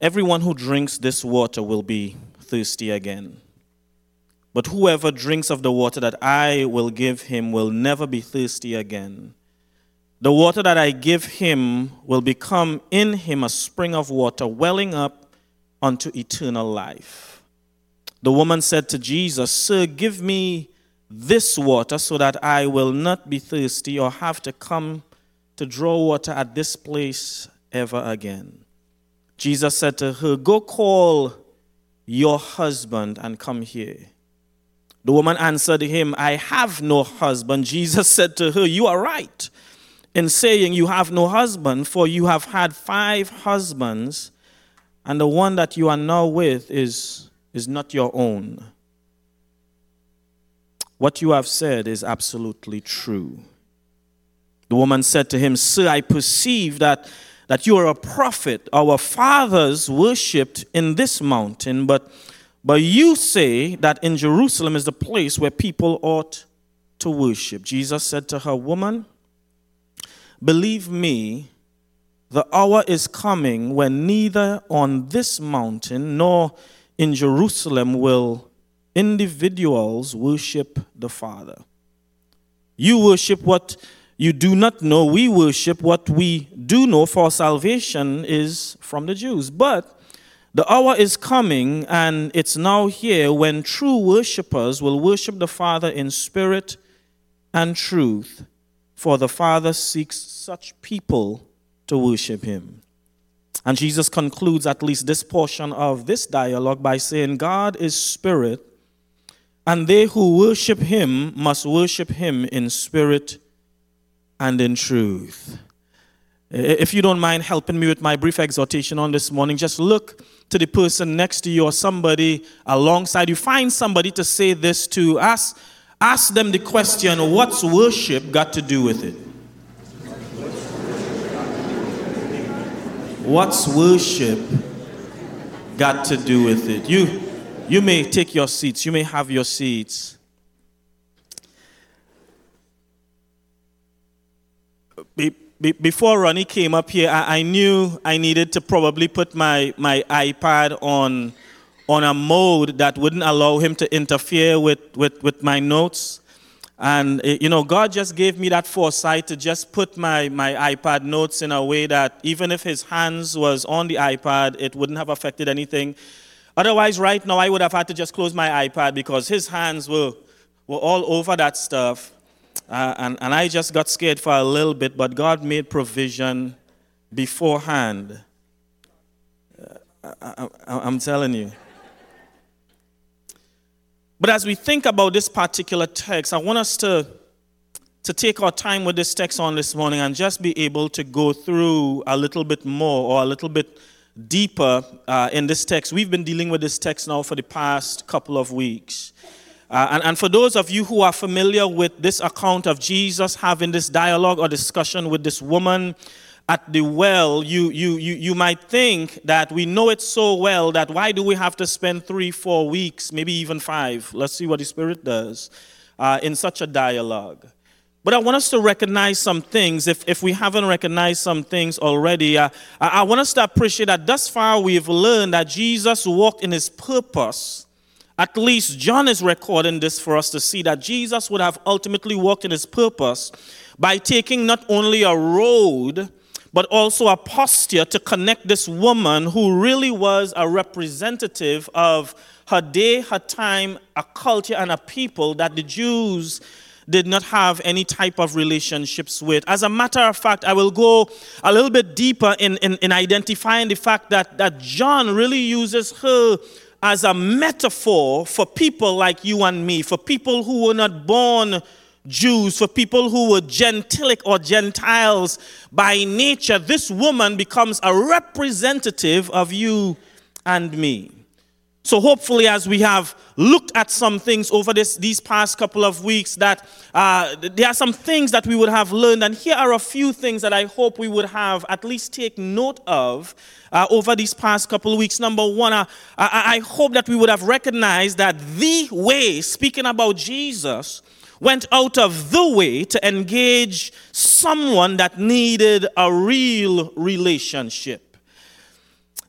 Everyone who drinks this water will be thirsty again. But whoever drinks of the water that I will give him will never be thirsty again. The water that I give him will become in him a spring of water welling up unto eternal life. The woman said to Jesus, Sir, give me this water so that I will not be thirsty or have to come to draw water at this place ever again. Jesus said to her, Go call your husband and come here. The woman answered him, I have no husband. Jesus said to her, You are right in saying you have no husband, for you have had five husbands, and the one that you are now with is, is not your own. What you have said is absolutely true. The woman said to him, Sir, I perceive that, that you are a prophet. Our fathers worshipped in this mountain, but, but you say that in Jerusalem is the place where people ought to worship. Jesus said to her, Woman, believe me, the hour is coming when neither on this mountain nor in Jerusalem will individuals worship the Father. You worship what you do not know. We worship what we do know, for salvation is from the Jews. But the hour is coming, and it's now here, when true worshippers will worship the Father in spirit and truth, for the Father seeks such people to worship Him. And Jesus concludes at least this portion of this dialogue by saying, God is spirit, and they who worship Him must worship Him in spirit and in truth. If you don't mind helping me with my brief exhortation on this morning, just look to the person next to you or somebody alongside you. Find somebody to say this to. Ask, ask them the question what's worship got to do with it? What's worship got to do with it? You, you may take your seats, you may have your seats. Be, be, before Ronnie came up here, I, I, knew I needed to probably put my, my iPad on, on a mode that wouldn't allow him to interfere with, with, with my notes. And, eh, you know, God just gave me that foresight to just put my, my iPad notes in a way that even if his hands was on the iPad, it wouldn't have affected anything. Otherwise, right now, I would have had to just close my iPad because his hands were, were all over that stuff. Uh, and, and I just got scared for a little bit, but God made provision beforehand. Uh, I, am telling you. But as we think about this particular text, I want us to, to take our time with this text on this morning and just be able to go through a little bit more or a little bit deeper uh, in this text. We've been dealing with this text now for the past couple of weeks. Uh, and, and for those of you who are familiar with this account of Jesus having this dialogue or discussion with this woman at the well, you, you, you, you might think that we know it so well that why do we have to spend three, four weeks, maybe even five? Let's see what the Spirit does uh, in such a dialogue. But I want us to recognize some things. If, if we haven't recognized some things already, uh, I, I want us to appreciate that thus far we've learned that Jesus walked in his purpose at least John is recording this for us to see that Jesus would have ultimately worked in his purpose by taking not only a road, but also a posture to connect this woman who really was a representative of her day, her time, a culture, and a people that the Jews did not have any type of relationships with. As a matter of fact, I will go a little bit deeper in, in, in identifying the fact that, that John really uses her as a metaphor for people like you and me, for people who were not born Jews, for people who were Gentilic or Gentiles by nature. This woman becomes a representative of you and me. So, hopefully, as we have looked at some things over this, these past couple of weeks, that uh, there are some things that we would have learned. And here are a few things that I hope we would have at least take note of uh, over these past couple of weeks. Number one, uh, I, I hope that we would have recognized that the way, speaking about Jesus, went out of the way to engage someone that needed a real relationship.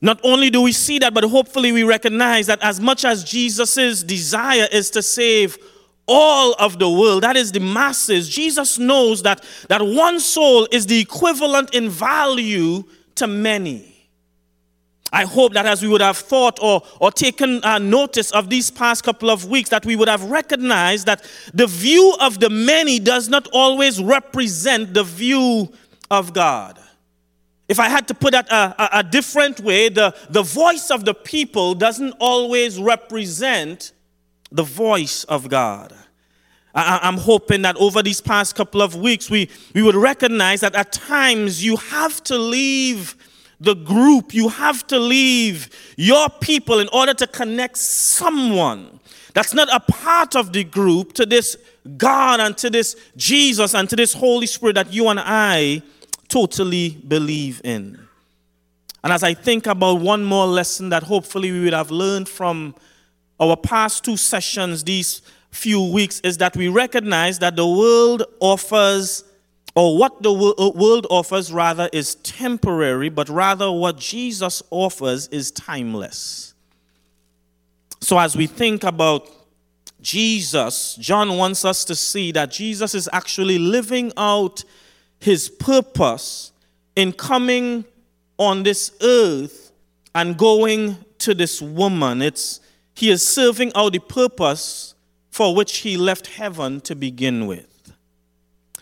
Not only do we see that, but hopefully we recognize that as much as Jesus' desire is to save all of the world, that is the masses, Jesus knows that, that one soul is the equivalent in value to many. I hope that as we would have thought or, or taken uh, notice of these past couple of weeks, that we would have recognized that the view of the many does not always represent the view of God. If I had to put that a, a, a different way, the, the voice of the people doesn't always represent the voice of God. I, am hoping that over these past couple of weeks, we, we would recognize that at times you have to leave the group, you have to leave your people in order to connect someone that's not a part of the group to this God and to this Jesus and to this Holy Spirit that you and I totally believe in. And as I think about one more lesson that hopefully we would have learned from our past two sessions these few weeks, is that we recognize that the world offers or what the uh, world offers rather is temporary, but rather what Jesus offers is timeless. So as we think about Jesus, John wants us to see that Jesus is actually living out his purpose in coming on this earth and going to this woman. It's he is serving out the purpose for which he left heaven to begin with.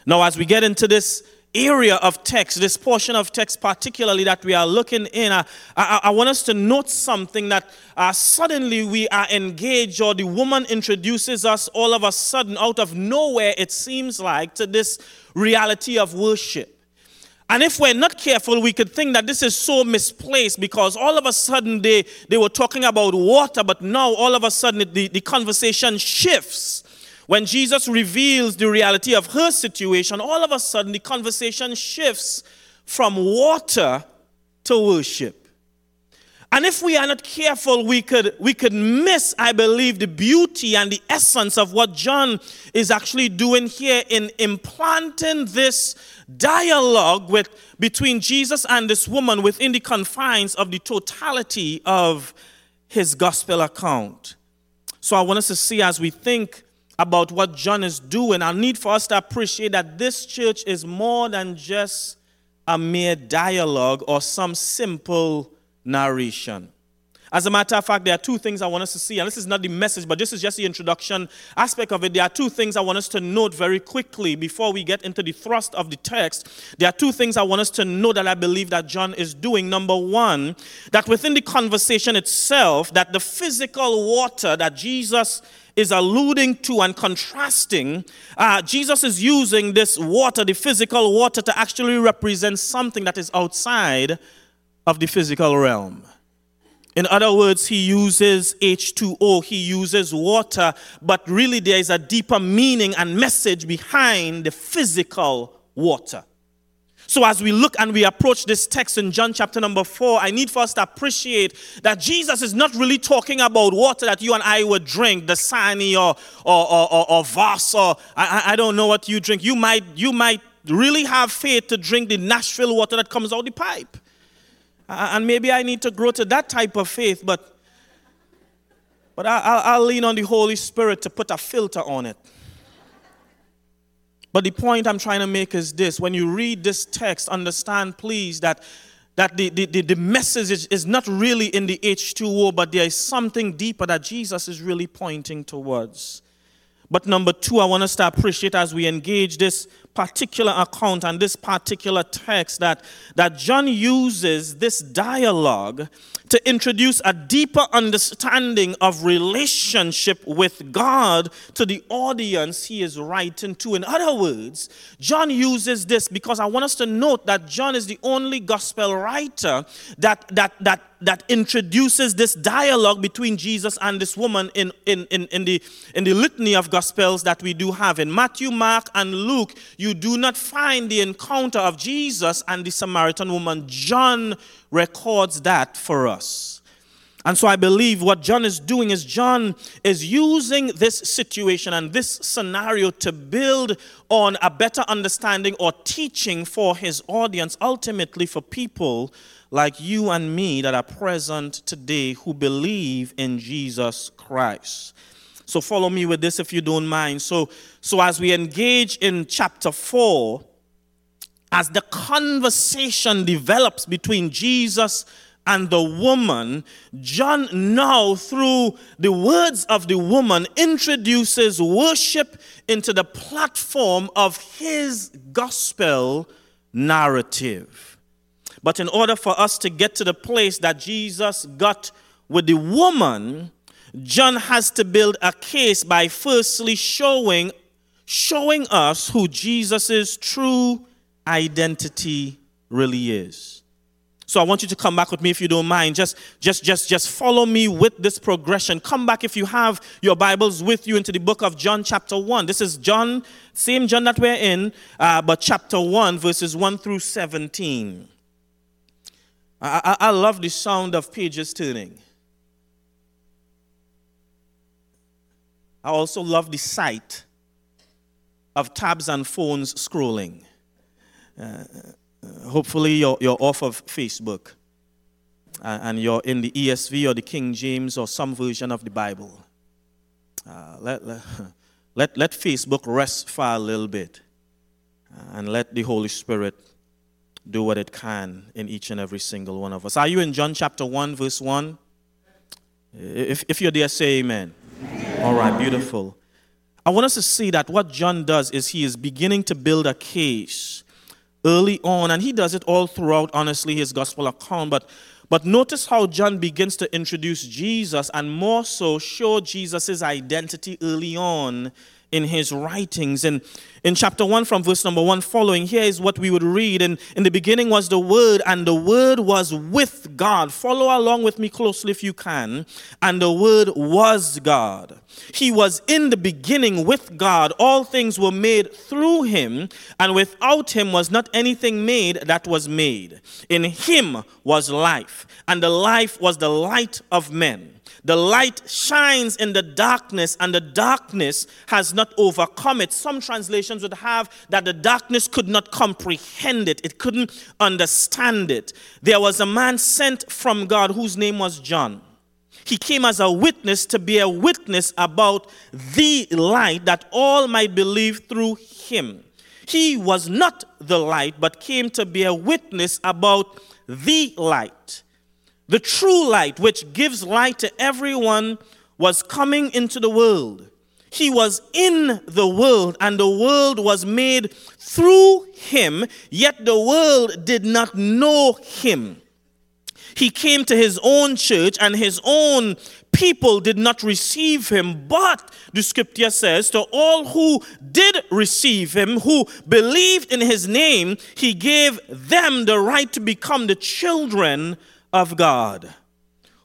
Now, as we get into this area of text, this portion of text particularly that we are looking in, I, I, I want us to note something that uh, suddenly we are engaged, or the woman introduces us all of a sudden, out of nowhere, it seems like, to this reality of worship. And if we're not careful, we could think that this is so misplaced because all of a sudden they, they were talking about water, but now all of a sudden the, the conversation shifts when Jesus reveals the reality of her situation, all of a sudden the conversation shifts from water to worship. And if we are not careful, we could, we could miss, I believe, the beauty and the essence of what John is actually doing here in implanting this dialogue with, between Jesus and this woman within the confines of the totality of his gospel account. So I want us to see as we think about what John is doing, I need for us to appreciate that this church is more than just a mere dialogue or some simple narration. As a matter of fact, there are two things I want us to see, and this is not the message, but this is just the introduction aspect of it. There are two things I want us to note very quickly before we get into the thrust of the text. There are two things I want us to know that I believe that John is doing. Number one, that within the conversation itself, that the physical water that Jesus is alluding to and contrasting, uh, Jesus is using this water, the physical water, to actually represent something that is outside of the physical realm. In other words, he uses H2O, he uses water, but really there is a deeper meaning and message behind the physical water. So, as we look and we approach this text in John chapter number four, I need for us to appreciate that Jesus is not really talking about water that you and I would drink, Dasani or, or, or, or, or Voss, or I, I don't know what you drink. You might, you might really have faith to drink the Nashville water that comes out the pipe. And maybe I need to grow to that type of faith, but, but I, will lean on the Holy Spirit to put a filter on it. But the point I'm trying to make is this when you read this text, understand, please, that, that the, the, the, message is, is not really in the H2O, but there is something deeper that Jesus is really pointing towards. But number two, I want us to appreciate as we engage this particular account and this particular text that, that John uses this dialogue to introduce a deeper understanding of relationship with God to the audience he is writing to. In other words, John uses this because I want us to note that John is the only gospel writer that, that, that that introduces this dialogue between Jesus and this woman in, in, in, in, the, in the litany of gospels that we do have. In Matthew, Mark, and Luke, you do not find the encounter of Jesus and the Samaritan woman. John records that for us. And so I believe what John is doing is John is using this situation and this scenario to build on a better understanding or teaching for his audience, ultimately for people like you and me that are present today who believe in Jesus Christ. So follow me with this if you don't mind. So, so as we engage in chapter 4, as the conversation develops between Jesus and the woman, John now, through the words of the woman, introduces worship into the platform of his gospel narrative. But in order for us to get to the place that Jesus got with the woman, John has to build a case by firstly showing, showing us who Jesus' is true identity really is. So I want you to come back with me if you don't mind. Just, just, just, just follow me with this progression. Come back if you have your Bibles with you into the book of John, chapter 1. This is John, same John that we're in, uh, but chapter 1, verses 1 through 17. I, I, I love the sound of pages turning. I also love the sight of tabs and phones scrolling. Uh, uh, hopefully, you're, you're off of Facebook uh, and you're in the ESV or the King James or some version of the Bible. Uh, let, let, let, Facebook rest for a little bit uh, and let the Holy Spirit do what it can in each and every single one of us. Are you in John chapter 1, verse 1? If, if you're there, say amen. amen. All right, beautiful. I want us to see that what John does is he is beginning to build a case early on, and he does it all throughout, honestly, his gospel account. But, but notice how John begins to introduce Jesus and more so show Jesus' identity early on in his writings. And in chapter 1, from verse number 1 following, here is what we would read. And in the beginning was the Word, and the Word was with God. Follow along with me closely if you can. And the Word was God. He was in the beginning with God. All things were made through him, and without him was not anything made that was made. In him was life, and the life was the light of men. The light shines in the darkness, and the darkness has not overcome it. Some translations would have that the darkness could not comprehend it, it couldn't understand it. There was a man sent from God whose name was John. He came as a witness to be a witness about the light that all might believe through him. He was not the light, but came to be a witness about the light. The true light, which gives light to everyone, was coming into the world. He was in the world, and the world was made through him, yet the world did not know him. He came to his own church, and his own people did not receive him. But the scripture says, to all who did receive him, who believed in his name, he gave them the right to become the children of God,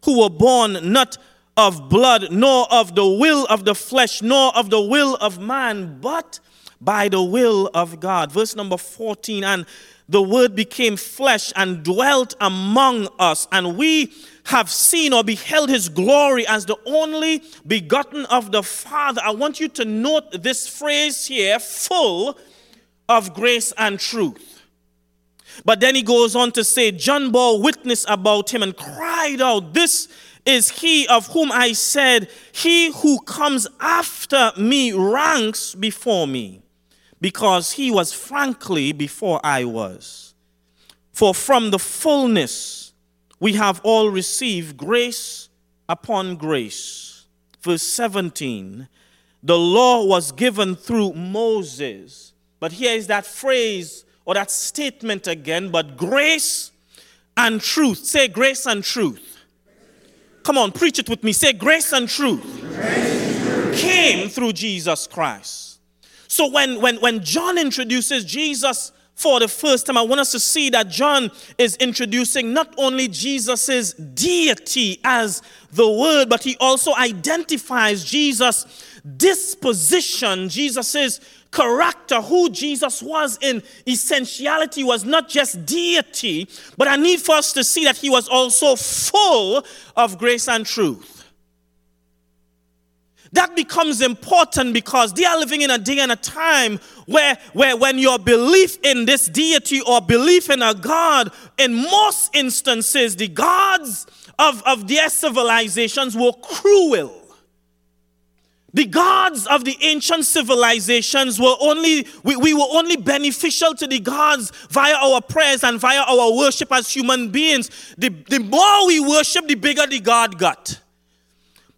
who were born not of blood, nor of the will of the flesh, nor of the will of man, but by the will of God. Verse number 14, and the Word became flesh and dwelt among us, and we have seen or beheld his glory as the only begotten of the Father. I want you to note this phrase here full of grace and truth. But then he goes on to say, John bore witness about him and cried out, This is he of whom I said, He who comes after me ranks before me because he was frankly before I was. For from the fullness we have all received grace upon grace. Verse 17 the law was given through Moses. But here is that phrase or that statement again, but grace and truth. Say grace and truth. Come on, preach it with me. Say grace and truth, grace and truth. came through Jesus Christ. So when, when, when John introduces Jesus for the first time, I want us to see that John is introducing not only Jesus' deity as the Word, but he also identifies Jesus' disposition, Jesus' character, who Jesus was in essentiality, was not just deity, but I need for us to see that he was also full of grace and truth. That becomes important because they are living in a day and a time where, where when your belief in this deity or belief in a God, in most instances, the gods of, of their civilizations were cruel. The gods of the ancient civilizations were only, we, we were only beneficial to the gods via our prayers and via our worship as human beings. The, the more we worship, the bigger the God got.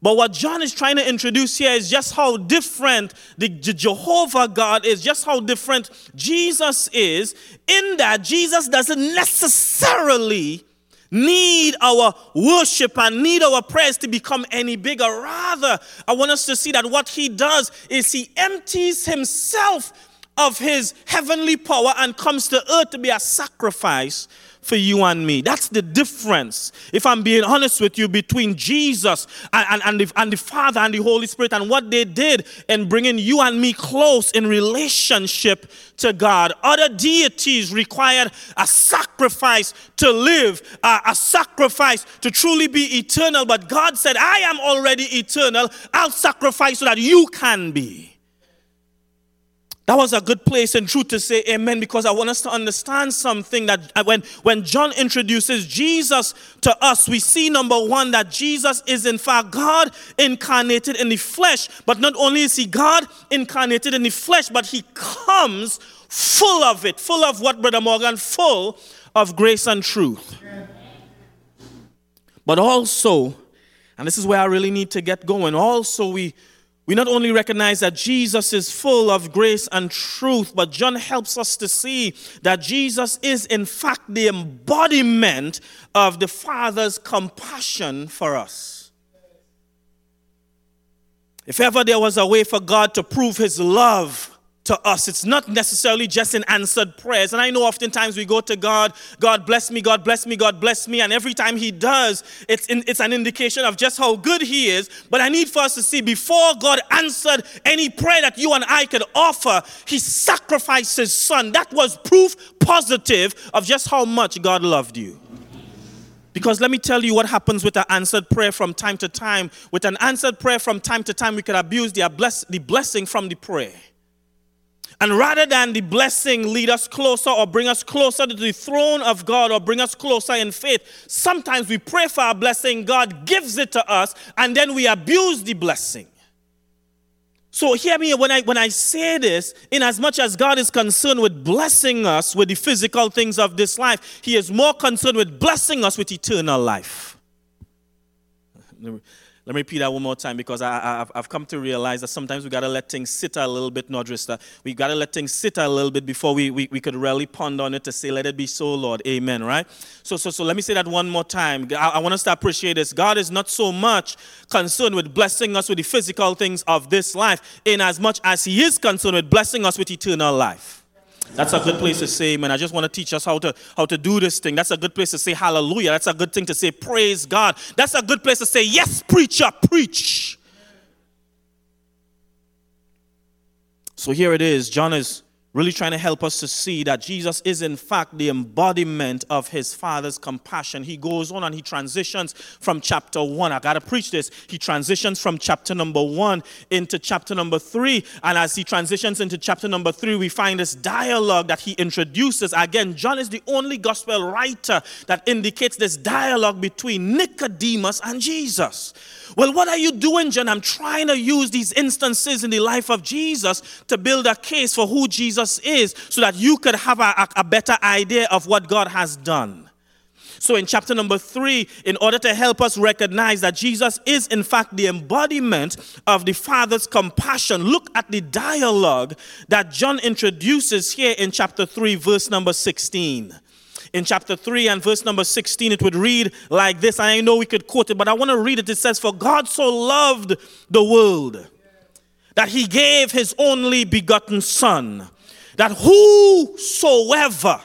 But what John is trying to introduce here is just how different the Jehovah God is, just how different Jesus is, in that Jesus doesn't necessarily need our worship and need our prayers to become any bigger. Rather, I want us to see that what he does is he empties himself of his heavenly power and comes to earth to be a sacrifice for you and me. That's the difference, if I'm being honest with you, between Jesus and, and, and, the, and the Father and the Holy Spirit and what they did in bringing you and me close in relationship to God. Other deities required a sacrifice to live, a sacrifice to truly be eternal. But God said, I am already eternal. I'll sacrifice so that you can be. That was a good place in truth to say amen because I want us to understand something that when, when John introduces Jesus to us, we see number one that Jesus is in fact God incarnated in the flesh. But not only is he God incarnated in the flesh, but he comes full of it, full of what, Brother Morgan? Full of grace and truth. But also, and this is where I really need to get going, also we we not only recognize that Jesus is full of grace and truth, but John helps us to see that Jesus is, in fact, the embodiment of the Father's compassion for us. If ever there was a way for God to prove his love, to us. It's not necessarily just in answered prayers. And I know oftentimes we go to God, God bless me, God bless me, God bless me. And every time He does, it's, in, it's an indication of just how good He is. But I need for us to see before God answered any prayer that you and I could offer, He sacrificed His Son. That was proof positive of just how much God loved you. Because let me tell you what happens with an answered prayer from time to time. With an answered prayer from time to time, we could abuse the, bless, the blessing from the prayer. And rather than the blessing lead us closer or bring us closer to the throne of God or bring us closer in faith, sometimes we pray for our blessing, God gives it to us, and then we abuse the blessing. So hear me when I when I say this, in as much as God is concerned with blessing us with the physical things of this life, He is more concerned with blessing us with eternal life. Let me repeat that one more time because I, have come to realize that sometimes we got to let things sit a little bit, Nodrista. We got to let things sit a little bit before we, we, we could really ponder on it to say, let it be so, Lord. Amen, right? So, so, so let me say that one more time. I, I want us to appreciate this. God is not so much concerned with blessing us with the physical things of this life in as much as He is concerned with blessing us with eternal life. That's a good place to say amen. I just want to teach us how to, how to do this thing. That's a good place to say hallelujah. That's a good thing to say praise God. That's a good place to say, yes, preacher, preach. So here it is. John is really trying to help us to see that Jesus is, in fact, the embodiment of his Father's compassion. He goes on and he transitions from chapter one. I got to preach this. He transitions from chapter number one into chapter number three. And as he transitions into chapter number three, we find this dialogue that he introduces. Again, John is the only gospel writer that indicates this dialogue between Nicodemus and Jesus. Well, what are you doing, John? I'm trying to use these instances in the life of Jesus to build a case for who Jesus is so that you could have a, a better idea of what God has done. So, in chapter number three, in order to help us recognize that Jesus is, in fact, the embodiment of the Father's compassion, look at the dialogue that John introduces here in chapter three, verse number 16 in chapter 3 and verse number 16, it would read like this. I know we could quote it, but I want to read it. It says, For God so loved the world that he gave his only begotten Son, that whosoever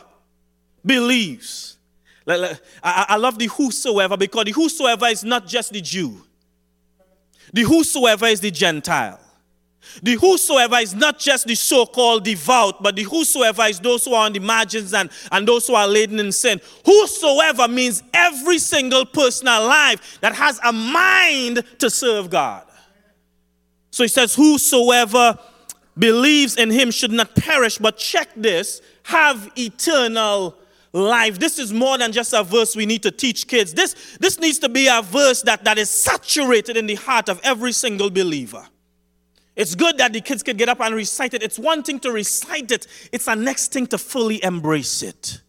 believes. I love the whosoever because the whosoever is not just the Jew, the whosoever is the Gentile. The whosoever is not just the so called devout, but the whosoever is those who are on the margins and, and those who are laden in sin. Whosoever means every single person alive that has a mind to serve God. So he says, Whosoever believes in him should not perish, but check this, have eternal life. This is more than just a verse we need to teach kids. This, this needs to be a verse that, that is saturated in the heart of every single believer. It's good that the kids can get up and recite it. It's one thing to recite it, it's a next thing to fully embrace it.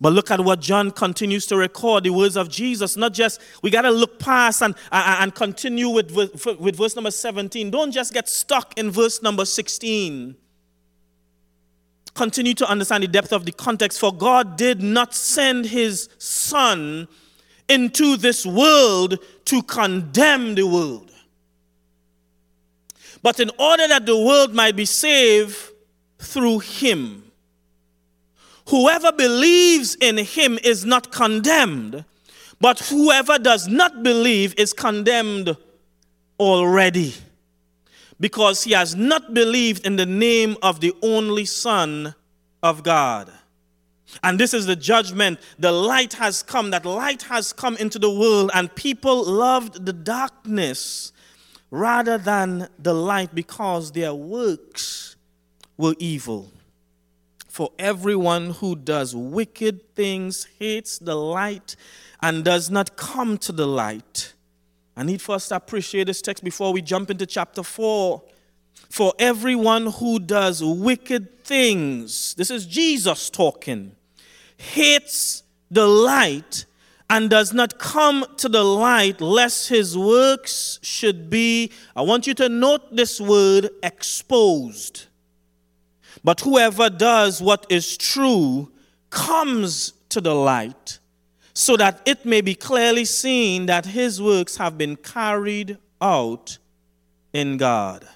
But look at what John continues to record the words of Jesus. Not just, we got to look past and, and continue with, with verse number 17. Don't just get stuck in verse number 16 continue to understand the depth of the context. For God did not send his Son into this world to condemn the world, but in order that the world might be saved through him. Whoever believes in him is not condemned, but whoever does not believe is condemned already because he has not believed in the name of the only Son of God. And this is the judgment. The light has come, that light has come into the world, and people loved the darkness rather than the light because their works were evil. For everyone who does wicked things hates the light and does not come to the light I need first to appreciate this text before we jump into chapter 4. For everyone who does wicked things, this is Jesus talking, hates the light and does not come to the light lest his works should be, I want you to note this word, exposed. But whoever does what is true comes to the light so that it may be clearly seen that his works have been carried out in God.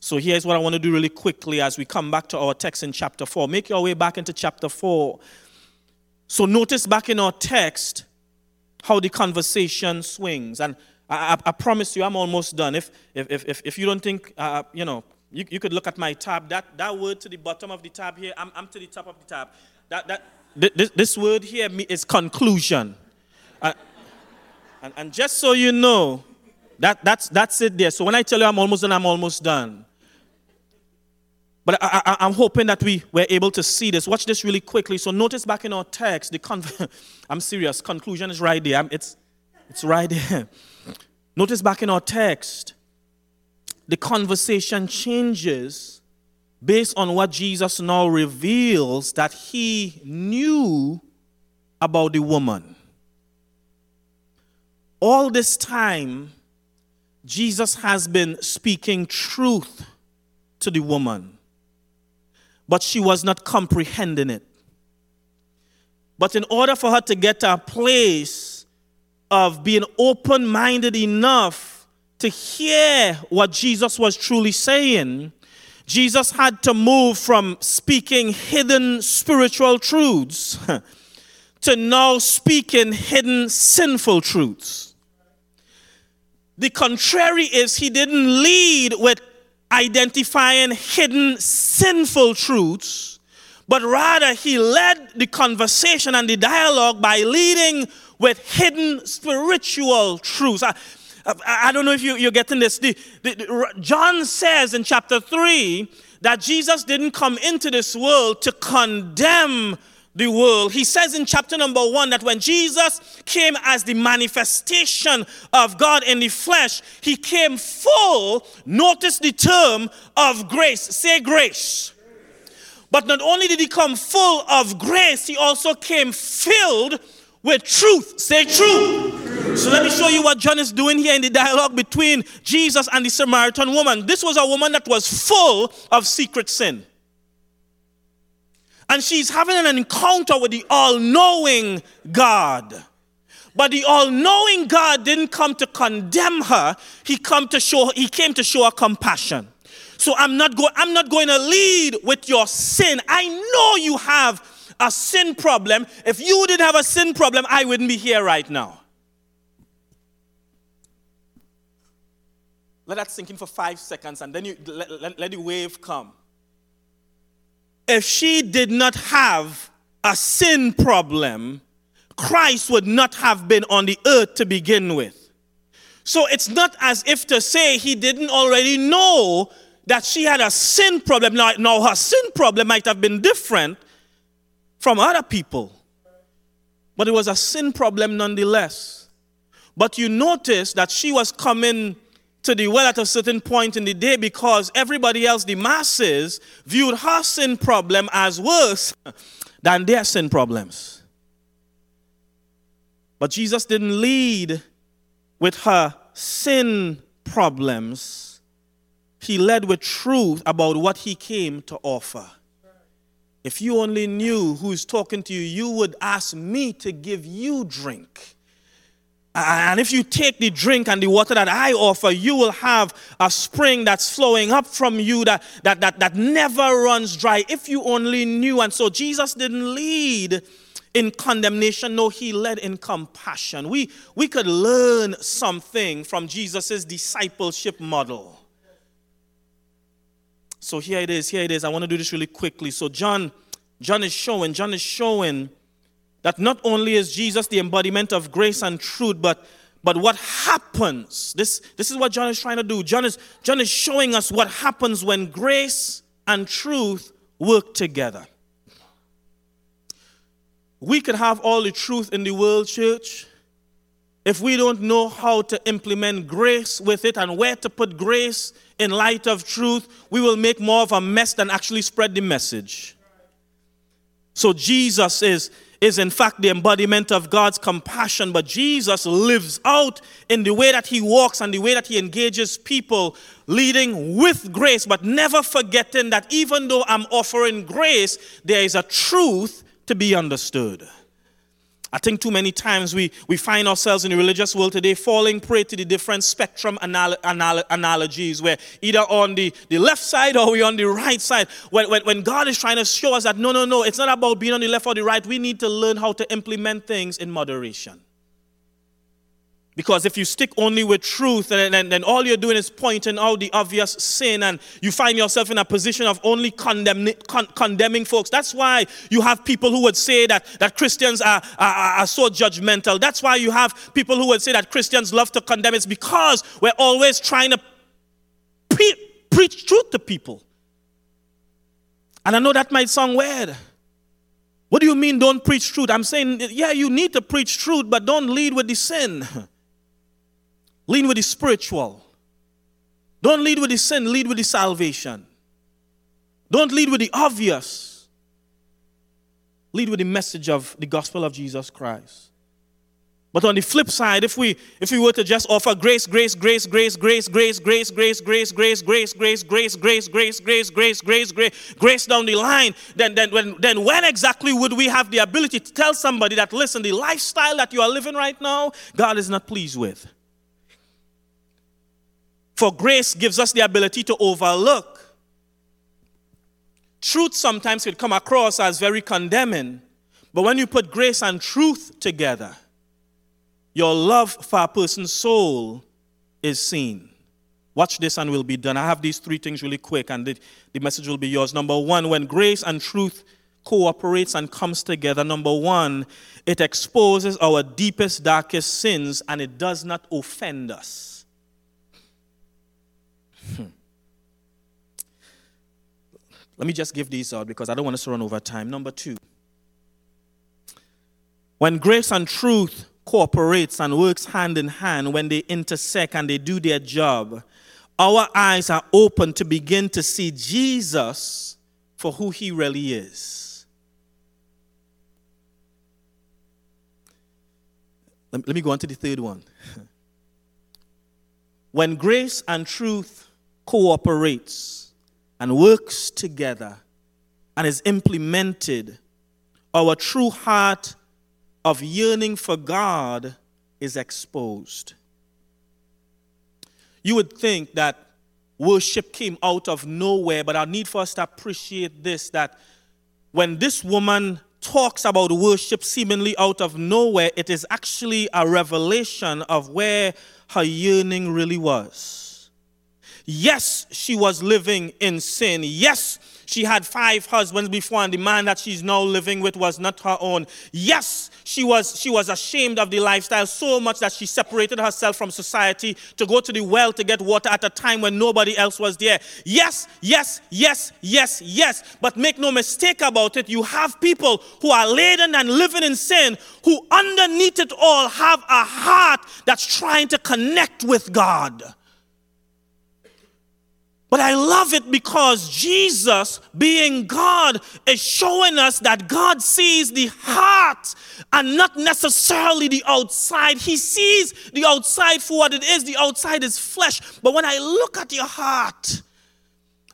So here's what I want to do really quickly as we come back to our text in chapter 4. Make your way back into chapter 4. So notice back in our text how the conversation swings. And I, I, I promise you, I'm almost done. If, if, if, if you don't think, uh, you know, you, you could look at my tab. That, that word to the bottom of the tab here, I'm, I'm to the top of the tab. That, that, this, this word here is conclusion. Uh, and, and just so you know, that, that's, that's it there. So when I tell you I'm almost done, I'm almost done. But I, am hoping that we were able to see this. Watch this really quickly. So notice back in our text, the con- I'm serious. Conclusion is right there. It's, it's right there. Notice back in our text, the conversation changes based on what Jesus now reveals that he knew about the woman. All this time, Jesus has been speaking truth to the woman, but she was not comprehending it. But in order for her to get to a place of being open minded enough to hear what Jesus was truly saying, Jesus had to move from speaking hidden spiritual truths to now speaking hidden sinful truths. The contrary is he didn't lead with identifying hidden sinful truths, but rather he led the conversation and the dialogue by leading with hidden spiritual truths. Uh, Uh, I don't know if you, you're getting this. John says in chapter 3 that Jesus didn't come into this world to condemn the world. He says in chapter number 1 that when Jesus came as the manifestation of God in the flesh, he came full, notice the term, of grace. Say grace. But not only did he come full of grace, he also came filled with truth. Say truth. So let me show you what John is doing here in the dialogue between Jesus and the Samaritan woman. This was a woman that was full of secret sin. And she's having an encounter with the all knowing God. But the all-knowing God didn't come to condemn her. He come to show he came to show her compassion. So I'm not going I'm not going to lead with your sin. I know you have a sin problem. If you didn't have a sin problem, I wouldn't be here right now. Let that sink in for five seconds and then you let, let, let the wave come. If she did not have a sin problem, Christ would not have been on the earth to begin with. So it's not as if to say he didn't already know that she had a sin problem. Now, now her sin problem might have been different from other people, but it was a sin problem nonetheless. But you notice that she was coming to the well at a certain point in the day because everybody else, the masses, viewed her sin problem as worse than their sin problems. But Jesus didn't lead with her sin problems, he led with truth about what he came to offer. If you only knew who's talking to you, you would ask me to give you drink. And if you take the drink and the water that I offer, you will have a spring that's flowing up from you that, that, that, that never runs dry. If you only knew. And so Jesus didn't lead in condemnation, no, he led in compassion. We, we could learn something from Jesus' discipleship model. So here it is, here it is. I want to do this really quickly. So John, John is showing, John is showing that not only is Jesus the embodiment of grace and truth, but but what happens, this, this is what John is trying to do. John is, John is showing us what happens when grace and truth work together. We could have all the truth in the world, church, if we don't know how to implement grace with it and where to put grace in light of truth, we will make more of a mess than actually spread the message. So Jesus is is in fact the embodiment of God's compassion, but Jesus lives out in the way that he walks and the way that he engages people, leading with grace, but never forgetting that even though I'm offering grace, there is a truth to be understood. I think too many times we, we find ourselves in the religious world today falling prey to the different spectrum anal- anal- analogies where either on the, the left side or we're on the right side. When, when, when God is trying to show us that no, no, no, it's not about being on the left or the right. We need to learn how to implement things in moderation. Because if you stick only with truth, then, then, all you're doing is pointing out the obvious sin, and you find yourself in a position of only condemn, con, condemning folks. That's why you have people who would say that, that Christians are, are, are so judgmental. That's why you have people who would say that Christians love to condemn. It's because we're always trying to pre- preach truth to people. And I know that might sound weird. What do you mean, don't preach truth? I'm saying, yeah, you need to preach truth, but don't lead with the sin. Lead with the spiritual. Don't lead with the sin, lead with the salvation. Don't lead with the obvious. Lead with the message of the gospel of Jesus Christ. But on the flip side, if we if we were to just offer grace, grace, grace, grace, grace, grace, grace, grace, grace, grace, grace, grace, grace, grace, grace, grace, grace, grace, grace, grace down the line, then then when then when exactly would we have the ability to tell somebody that listen, the lifestyle that you are living right now, God is not pleased with? For grace gives us the ability to overlook. Truth sometimes can come across as very condemning, but when you put grace and truth together, your love for a person's soul is seen. Watch this and we'll be done. I have these three things really quick and the, the message will be yours. Number one, when grace and truth cooperates and comes together, number one, it exposes our deepest, darkest sins and it does not offend us. Let me just give these out because I don't want us to run over time. Number two, when grace and truth cooperates and works hand in hand, when they intersect and they do their job, our eyes are open to begin to see Jesus for who he really is. Let me go on to the third one. when grace and truth cooperates and works together and is implemented, our true heart of yearning for God is exposed. You would think that worship came out of nowhere, but I need for us to appreciate this that when this woman talks about worship seemingly out of nowhere, it is actually a revelation of where her yearning really was. Yes, she was living in sin. Yes, she had five husbands before, and the man that she's now living with was not her own. Yes, she was, she was ashamed of the lifestyle so much that she separated herself from society to go to the well to get water at a time when nobody else was there. Yes, yes, yes, yes, yes. But make no mistake about it, you have people who are laden and living in sin who, underneath it all, have a heart that's trying to connect with God. But I love it because Jesus, being God, is showing us that God sees the heart and not necessarily the outside. He sees the outside for what it is. The outside is flesh. But when I look at your heart,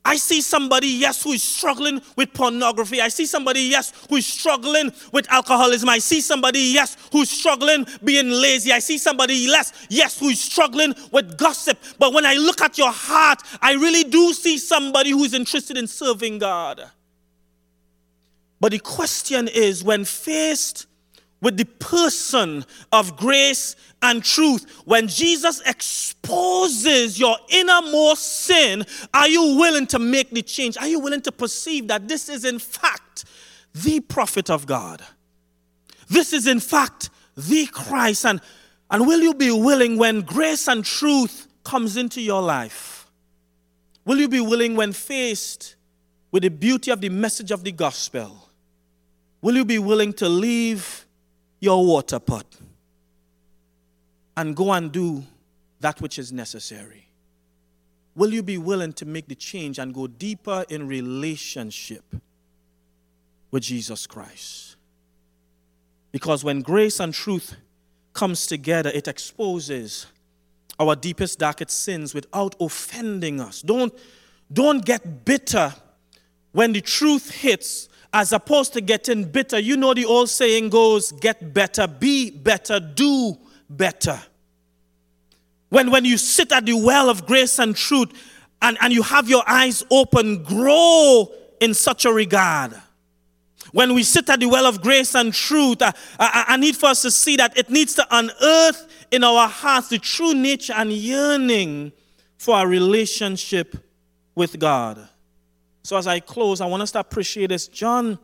I see somebody, yes, who is struggling with pornography. I see somebody, yes, who is struggling with alcoholism. I see somebody, yes, who's struggling being lazy. I see somebody, yes, yes, who is struggling with gossip. But when I look at your heart, I really do see somebody who is interested in serving God. But the question is when faced with the person of grace and truth. When Jesus exposes your innermost sin, are you willing to make the change? Are you willing to perceive that this is, in fact, the prophet of God? This is, in fact, the Christ. And, and will you be willing when grace and truth comes into your life? Will you be willing when faced with the beauty of the message of the gospel? Will you be willing to leave your water pot and go and do that which is necessary? Will you be willing to make the change and go deeper in relationship with Jesus Christ? Because when grace and truth comes together, it exposes our deepest, darkest sins without offending us. Don't, don't get bitter when the truth hits as opposed to getting bitter. You know, the old saying goes get better, be better, do better. When, when you sit at the well of grace and truth and, and you have your eyes open, grow in such a regard. When we sit at the well of grace and truth, I, I, I need for us to see that it needs to unearth in our hearts the true nature and yearning for a relationship with God. So as I close, I want us to appreciate this. John,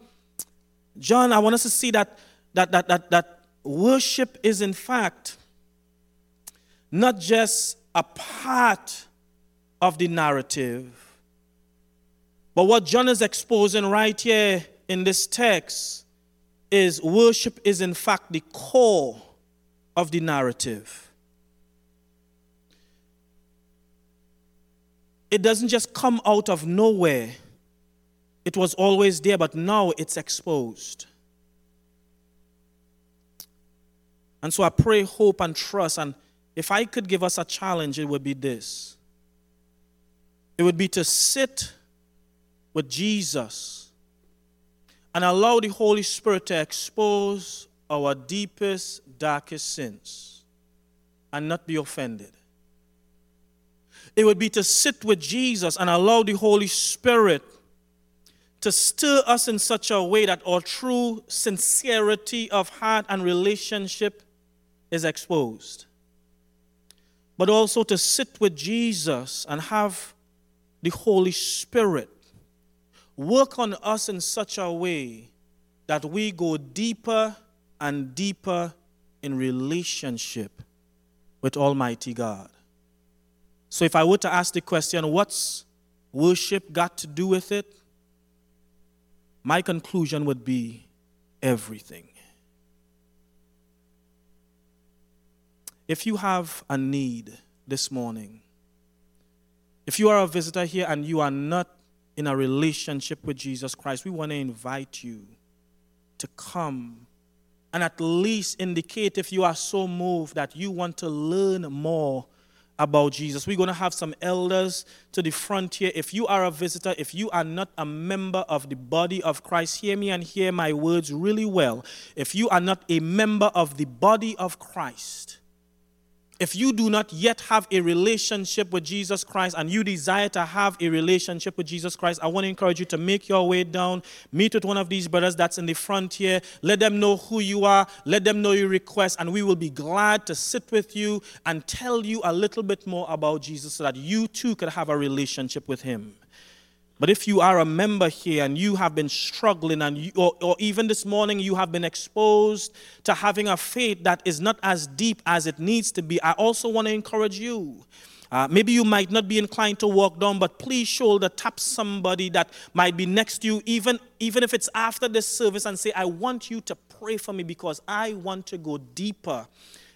John, I want us to see that that that that, that worship is in fact not just a part of the narrative, but what John is exposing right here in this text is worship is in fact the core of the narrative. It doesn't just come out of nowhere. It was always there, but now it's exposed. And so I pray, hope, and trust. And if I could give us a challenge, it would be this it would be to sit with Jesus and allow the Holy Spirit to expose our deepest, darkest sins and not be offended. It would be to sit with Jesus and allow the Holy Spirit to stir us in such a way that our true sincerity of heart and relationship is exposed. But also to sit with Jesus and have the Holy Spirit work on us in such a way that we go deeper and deeper in relationship with Almighty God. So, if I were to ask the question, what's worship got to do with it? My conclusion would be everything. If you have a need this morning, if you are a visitor here and you are not in a relationship with Jesus Christ, we want to invite you to come and at least indicate if you are so moved that you want to learn more about Jesus. We're going to have some elders to the front here. If you are a visitor, if you are not a member of the body of Christ, hear me and hear my words really well. If you are not a member of the body of Christ, if you do not yet have a relationship with Jesus Christ and you desire to have a relationship with Jesus Christ, I want to encourage you to make your way down, meet with one of these brothers that's in the front here, let them know who you are, let them know your request, and we will be glad to sit with you and tell you a little bit more about Jesus so that you too could have a relationship with Him. But if you are a member here and you have been struggling, and you, or, or, even this morning you have been exposed to having a faith that is not as deep as it needs to be, I also want to encourage you. Uh, maybe you might not be inclined to walk down, but please shoulder tap somebody that might be next to you, even, even if it's after this service, and say, I want you to pray for me because I want to go deeper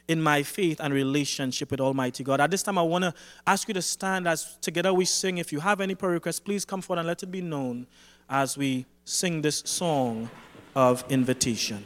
in my faith and relationship with Almighty God. At this time, I want to ask you to stand as together we sing. If you have any prayer requests, please come forward and let it be known as we sing this song of invitation.